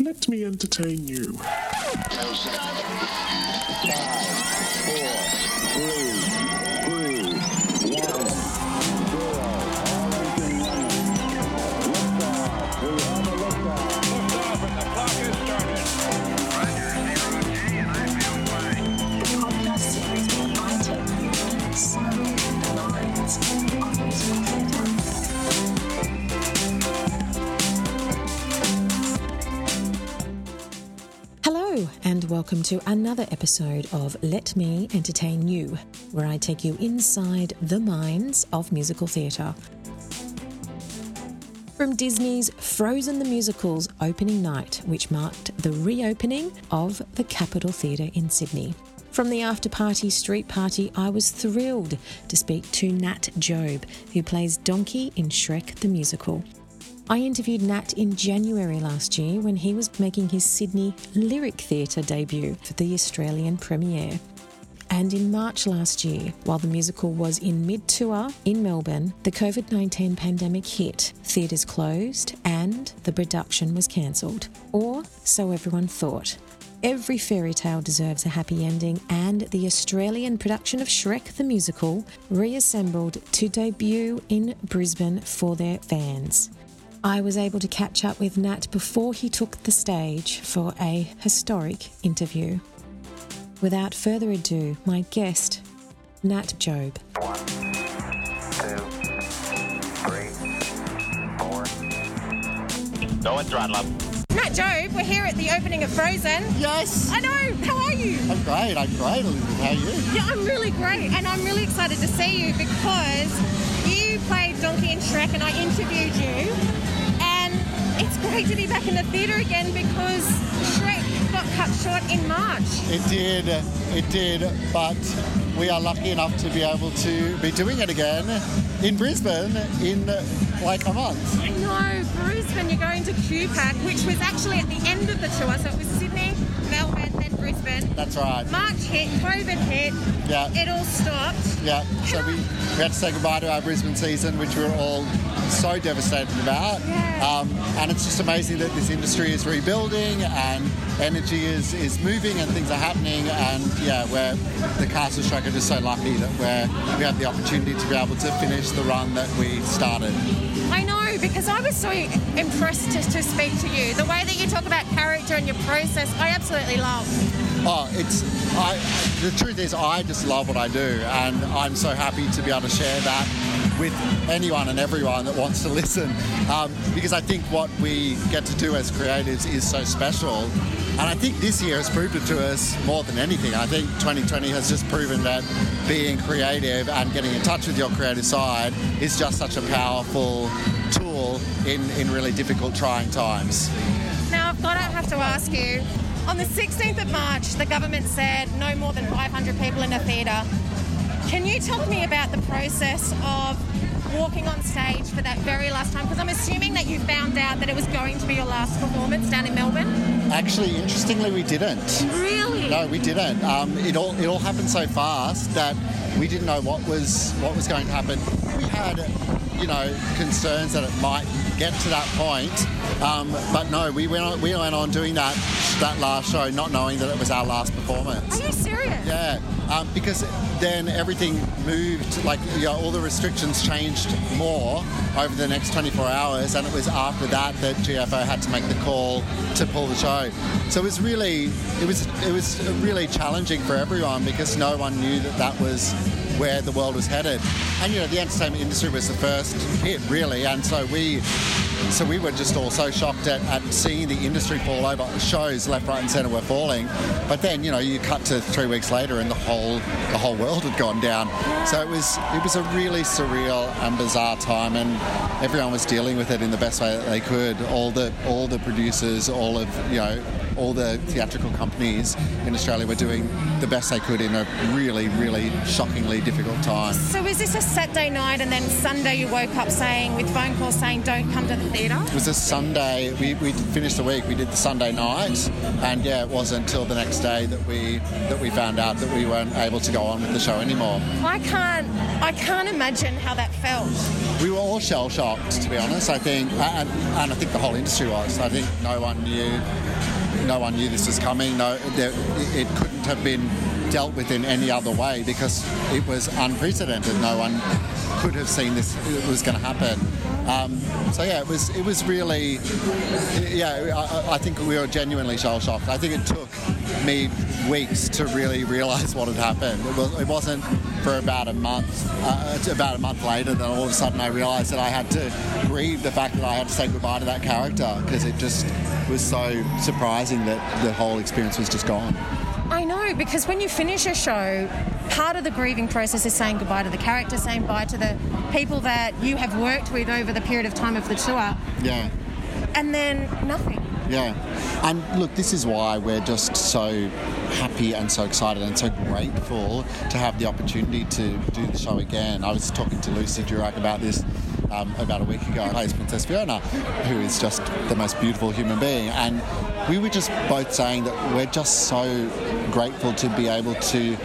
Let me entertain you. podcast welcome to another episode of Let Me Entertain You, where I take you inside the minds of musical theatre. From Disney's Frozen the Musical's opening night, which marked the reopening of the Capitol Theatre in Sydney. From the after party street party, I was thrilled to speak to Nat Job, who plays Donkey in Shrek the Musical. I interviewed Nat in January last year when he was making his Sydney Lyric Theatre debut for the Australian premiere. And in March last year, while the musical was in mid tour in Melbourne, the COVID 19 pandemic hit, theatres closed, and the production was cancelled. Or so everyone thought. Every fairy tale deserves a happy ending, and the Australian production of Shrek the Musical reassembled to debut in Brisbane for their fans. I was able to catch up with Nat before he took the stage for a historic interview. Without further ado, my guest, Nat Job. Going throttle up. Nat Job, we're here at the opening of Frozen. Yes. I know. How are you? I'm great. I'm great, Elizabeth. How are you? Yeah, I'm really great, and I'm really excited to see you because you played Donkey and Shrek, and I interviewed you, and it's great to be back in the theatre again because Shrek got cut short in March. It did. It did. But we are lucky enough to be able to be doing it again in Brisbane in like a month. I know, Brisbane, you're going to QPAC, which was actually at the end of the tour, so it was Sydney, Melbourne, then Brisbane. That's right. March hit, COVID hit, Yeah. it all stopped. Yeah. So we, we had to say goodbye to our Brisbane season, which we were all so devastated about. Yeah. Um, and it's just amazing that this industry is rebuilding and energy is, is moving and things are happening. And yeah, we're the Castle Shrek are just so lucky that we're, we have the opportunity to be able to finish the run that we started. I know because I was so impressed to, to speak to you. The way that you talk about character and your process, I absolutely love. Oh, it's I. The truth is, I just love what I do, and I'm so happy to be able to share that with anyone and everyone that wants to listen, um, because I think what we get to do as creatives is so special. And I think this year has proved it to us more than anything. I think 2020 has just proven that being creative and getting in touch with your creative side is just such a powerful tool in, in really difficult, trying times. Now, I've got to have to ask you. On the 16th of March, the government said no more than 500 people in a theatre. Can you talk to me about the process of walking on stage for that very last time? Because I'm assuming that you found out that it was going to be your last performance down in Melbourne. Actually, interestingly, we didn't. Really? No, we didn't. Um, it all it all happened so fast that we didn't know what was what was going to happen. We had, you know, concerns that it might get to that point, um, but no, we went on, we went on doing that that last show, not knowing that it was our last performance. Are you serious? Yeah, um, because then everything moved, like you know, all the restrictions changed more over the next 24 hours, and it was after that that GFO had to make the call to pull the show. So it was really, it was, it was really challenging for everyone because no one knew that that was where the world was headed. And you know, the entertainment industry was the first hit, really, and so we. So we were just all so shocked at, at seeing the industry fall over. Shows left, right, and centre were falling, but then you know you cut to three weeks later and the whole the whole world had gone down. So it was it was a really surreal and bizarre time, and everyone was dealing with it in the best way that they could. All the all the producers, all of you know all the theatrical companies in Australia were doing the best they could in a really really shockingly difficult time. So is this a Saturday night and then Sunday you woke up saying with phone calls saying don't come to the theatre? It was a Sunday. We, we finished the week. We did the Sunday night, and yeah, it wasn't until the next day that we that we found out that we weren't able to go on with the show anymore. I can't. I can't imagine how that felt. We were all shell shocked, to be honest. I think, and, and I think the whole industry was. I think no one knew. No one knew this was coming. No, there, it couldn't have been dealt with in any other way because it was unprecedented. No one could have seen this it was going to happen. Um, so yeah, it was it was really yeah. I, I think we were genuinely shell shocked. I think it took me weeks to really realise what had happened. It, was, it wasn't for about a month, uh, about a month later then all of a sudden I realised that I had to grieve the fact that I had to say goodbye to that character because it just was so surprising that the whole experience was just gone. I know because when you finish a show, part of the grieving process is saying goodbye to the character, saying bye to the people that you have worked with over the period of time of the tour, Yeah. and then nothing. Yeah. And look, this is why we're just so happy and so excited and so grateful to have the opportunity to do the show again. I was talking to Lucy Durack about this um, about a week ago. Plays Princess Fiona, who is just the most beautiful human being. And we were just both saying that we're just so grateful to be able to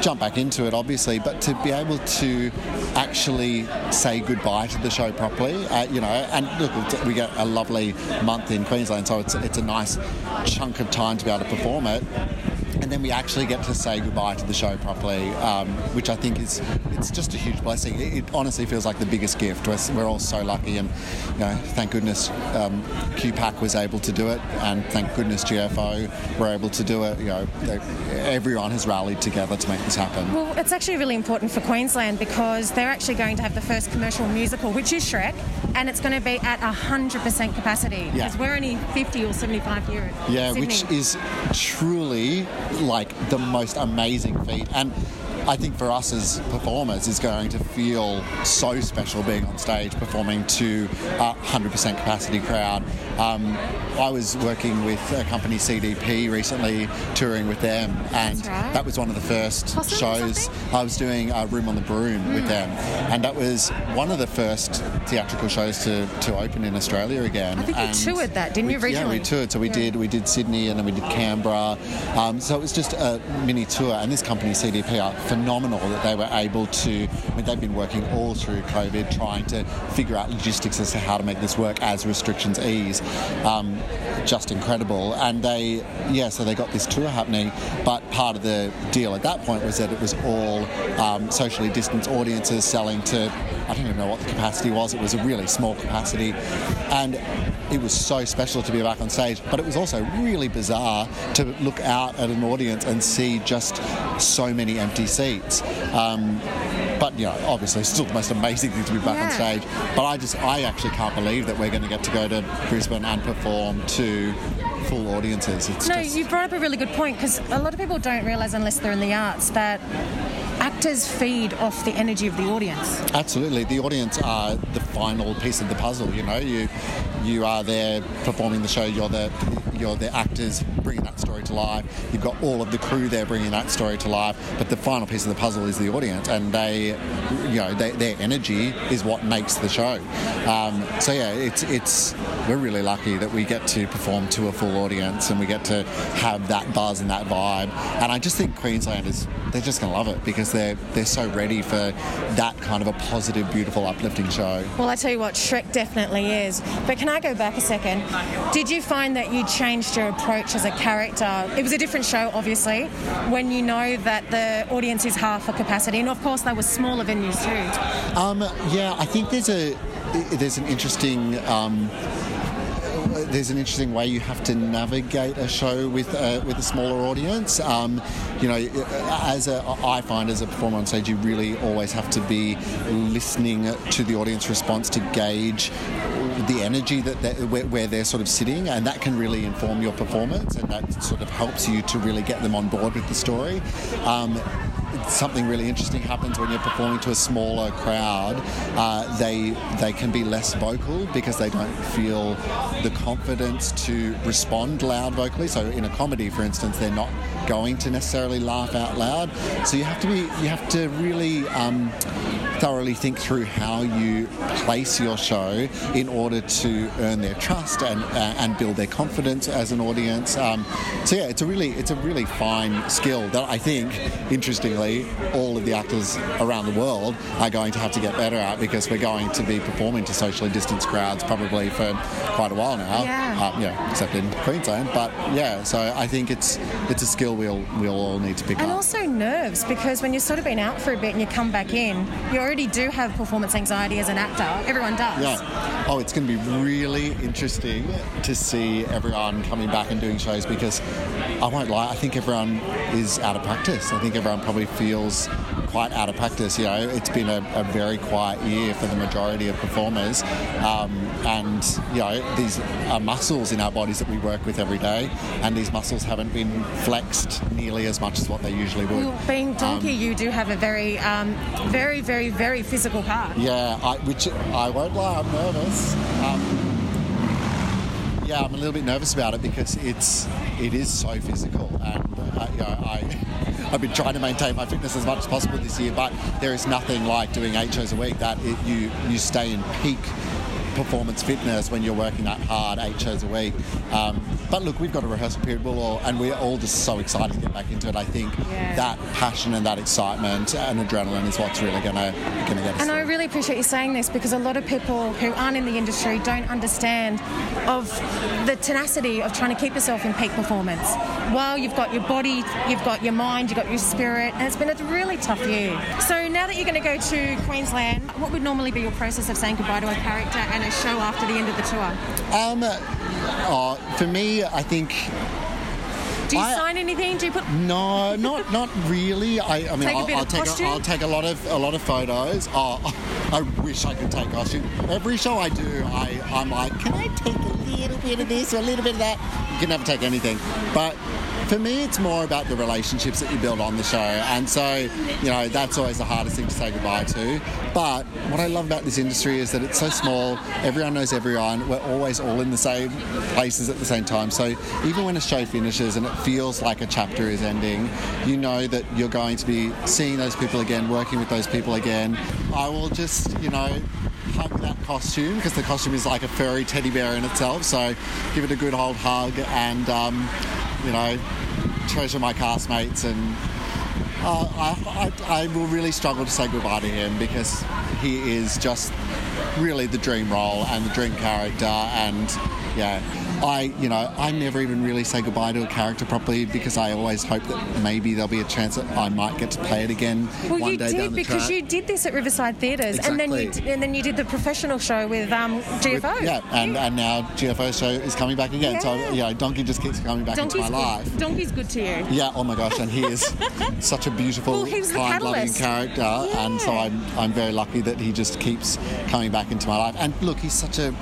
jump back into it, obviously, but to be able to actually say goodbye to the show properly, uh, you know. And look, we get a lovely month in Queensland, so it's it's a nice chunk of time to be able to perform it. And then we actually get to say goodbye to the show properly, um, which I think is it's just a huge blessing. It, it honestly feels like the biggest gift. We're, we're all so lucky, and you know, thank goodness um, QPAC was able to do it, and thank goodness GFO were able to do it. You know, they, everyone has rallied together to make this happen. Well, it's actually really important for Queensland because they're actually going to have the first commercial musical, which is Shrek, and it's going to be at 100% capacity because we're only 50 or 75 here Yeah, Sydney. which is truly like the most amazing feat. And I think for us as performers is going to feel so special being on stage performing to a 100% capacity crowd. Um, I was working with a company CDP recently, touring with them, and right. that was one of the first Possum or shows. something? I was doing a Room on the Broom with them, and that was one of the first theatrical shows to, to open in Australia again. I think you toured that, didn't we- you, Yeah, we toured. So we Yeah. did we did Sydney and then we did Canberra. Um, so it was just a mini tour. And this company CDP are phenomenal that they were able to. I mean, they've been working all through COVID, trying to figure out logistics as to how to make this work as restrictions ease. Um, just incredible. And they, yeah, so they got this tour happening. But part of the deal at that point was that it was all um, socially distanced audiences selling to. I don't even know what the capacity was. It was a really small capacity, and it was so special to be back on stage. But it was also really bizarre to look out at an audience and see just so many empty seats. Um, but you know, obviously, still the most amazing thing to be back on stage. But I just, I actually can't believe that we're going to get to go to Brisbane and perform to full audiences. It's No, just, you brought up a really good point because a lot of people don't realise, unless they're in the arts, that actors feed off the energy of the audience. Absolutely, the audience are the final piece of the puzzle. You know, you you are there performing the show. You're the you're the actors bringing that story to life. You've got all of the crew there bringing that story to life. But the final piece of the puzzle is the audience, and they, you know, they, their energy is what makes the show. Um, so yeah, it's it's we're really lucky that we get to perform to a full audience and we get to have that buzz and that vibe. And I just think Queenslanders they're just going to love it because they're they're so ready for that kind of a positive, beautiful, uplifting show. Well, I tell you what, Shrek definitely is. But can I go back a second? Did you find that you changed your approach as a character? It was a different show, obviously, when you know that the audience is half a capacity, and of course, they were smaller venues too. Um, yeah, I think there's a there's an interesting. Um, there's an interesting way you have to navigate a show with uh, with a smaller audience. Um, you know, as a, I find as a performer on stage, you really always have to be listening to the audience response to gauge the energy that they, where, where they're sort of sitting, and that can really inform your performance, and that sort of helps you to really get them on board with the story. Um, something really interesting happens when you're performing to a smaller crowd. Uh, they they can be less vocal because they don't feel the confidence to respond loud vocally. So in a comedy, for instance, they're not going to necessarily laugh out loud. So you have to be you have to really. Um, thoroughly think through how you place your show in order to earn their trust and uh, and build their confidence as an audience. Um, so yeah, it's a really it's a really fine skill that I think, interestingly, all of the actors around the world are going to have to get better at because we're going to be performing to socially distanced crowds probably for quite a while now. Yeah. Uh, yeah, except in Queensland. But yeah, so I think it's it's a skill we'll we'll all need to pick And up. And also nerves, because when you've sort of been out for a bit and you come back in, you already do have performance anxiety as an actor. Everyone does. Yeah. Oh, it's going to be really interesting to see everyone coming back and doing shows because I won't lie, I think everyone is out of practice. I think everyone probably feels quite out of practice. You know, it's been a, a very quiet year for the majority of performers, um, and you know, these are muscles in our bodies that we work with every day, and these muscles haven't been flexed nearly as much as what they usually would. Well, being donkey, Um, you do have a very, um, very, very, very physical part. Yeah, I, which I won't lie, I'm nervous. Um, yeah, I'm a little bit nervous about it because it's it is so physical, and uh, you know, I I've been trying to maintain my fitness as much as possible this year, but there is nothing like doing eight shows a week that it, you you stay in peak performance fitness when you're working that hard eight shows a week. Um, but look, we've got a rehearsal period, we'll all, and we're all just so excited to get back into it. I think Yeah. that passion and that excitement and adrenaline is what's really gonna gonna get us. And I really appreciate you saying this because a lot of people who aren't in the industry don't understand of the tenacity of trying to keep yourself in peak performance. While you've got your body, you've got your mind, you've got your spirit, and it's been a really tough year. So now that you're going to go to Queensland, what would normally be your process of saying goodbye to a character and a show after the end of the tour? Um, oh, for me, I think Do you I- sign anything? Do you put no, not not really. I, I mean, Take a I'll, bit I'll of take a, I'll take a lot of a lot of photos. Oh, I wish I could take costume. Every show I do, I I'm like, can I take a little bit of this or a little bit of that? You can never take anything, but. For me, it's more about the relationships that you build on the show, and so you know that's always the hardest thing to say goodbye to. But what I love about this industry is that it's so small. Everyone knows everyone. We're always all in the same places at the same time. So even when a show finishes and it feels like a chapter is ending, you know that you're going to be seeing those people again, working with those people again. I will just, you know, hug that costume because the costume is like a furry teddy bear in itself. So give it a good old hug and, um, you know, treasure my castmates and uh, I, I, I will really struggle to say goodbye to him because he is just really the dream role and the dream character and yeah I you know I never even really say goodbye to a character properly because I always hope that maybe there'll be a chance that I might get to play it again Well, one you day down did the because track. you did this at Riverside Theatres, and then you Exactly. and then you did the professional show with um, GFO. yeah and, and now GFO show is coming back again so Yeah. you know Donkey just keeps coming back Donkey's into my life good. Donkey's good to you. Yeah, oh my gosh, and he is such a beautiful, Well, he was the kind-loving character, and so I'm, I'm very lucky that he just keeps coming back into my life. And look, he's such a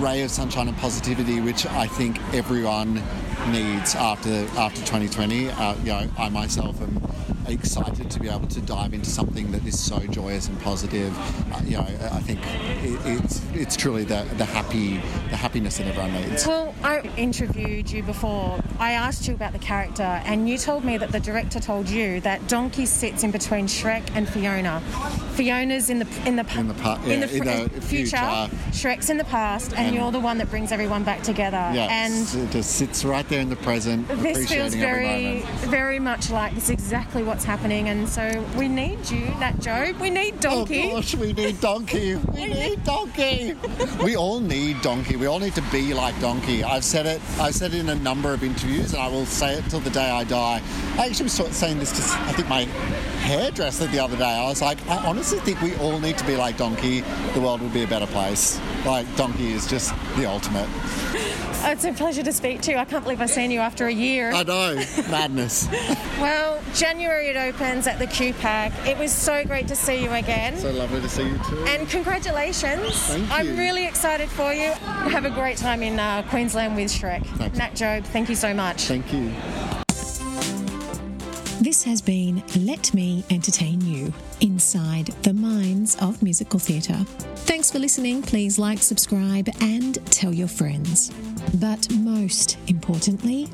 ray of sunshine and positivity, which I think everyone needs after after 2020. Uh, you know, I myself am excited to be able to dive into something that is so joyous and positive. Uh, you know, I think it, it's it's truly the the happy the happiness that everyone needs. Well, I interviewed you before. I asked you about the character, and you told me that the director told you that Donkey sits in between Shrek and Fiona. Fiona's in the in the In the pa- in yeah, the, in the future. future. Shrek's in the past, and, And- you're the one that brings everyone back together. Yes, And it just sits right there in the present, this feels very, very much like this is exactly what's happening, and so we need you, Nat Job. We need Donkey. Oh gosh, we need Donkey. We need Donkey. we all need Donkey. We all need to be like Donkey. I've said it. I've said it in a number of interviews, and I will say it till the day I die. I actually was saying this to, I think my hairdresser the other day. I was like, I honestly think we all need to be like Donkey. The world would be a better place. Like Donkey is just the ultimate. Oh, it's a pleasure to speak to you. I can't believe I've seen you after a year. I know, madness. Well, January it opens at the QPAC. It was so great to see you again. so lovely to see you too. and congratulations. Thank I'm really excited for you. Have a great time in uh, Queensland with Shrek. Thanks. Nat Job, thank you so much. Thank you. This has been Let Me Entertain You inside the minds of musical theatre. Thanks for listening. Please like, subscribe, and tell your friends. But most importantly,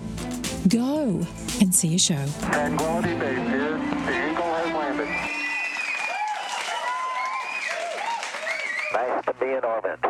go and see a show. Tranquility Base here. The Eagle has landed. Nice to be in orbit.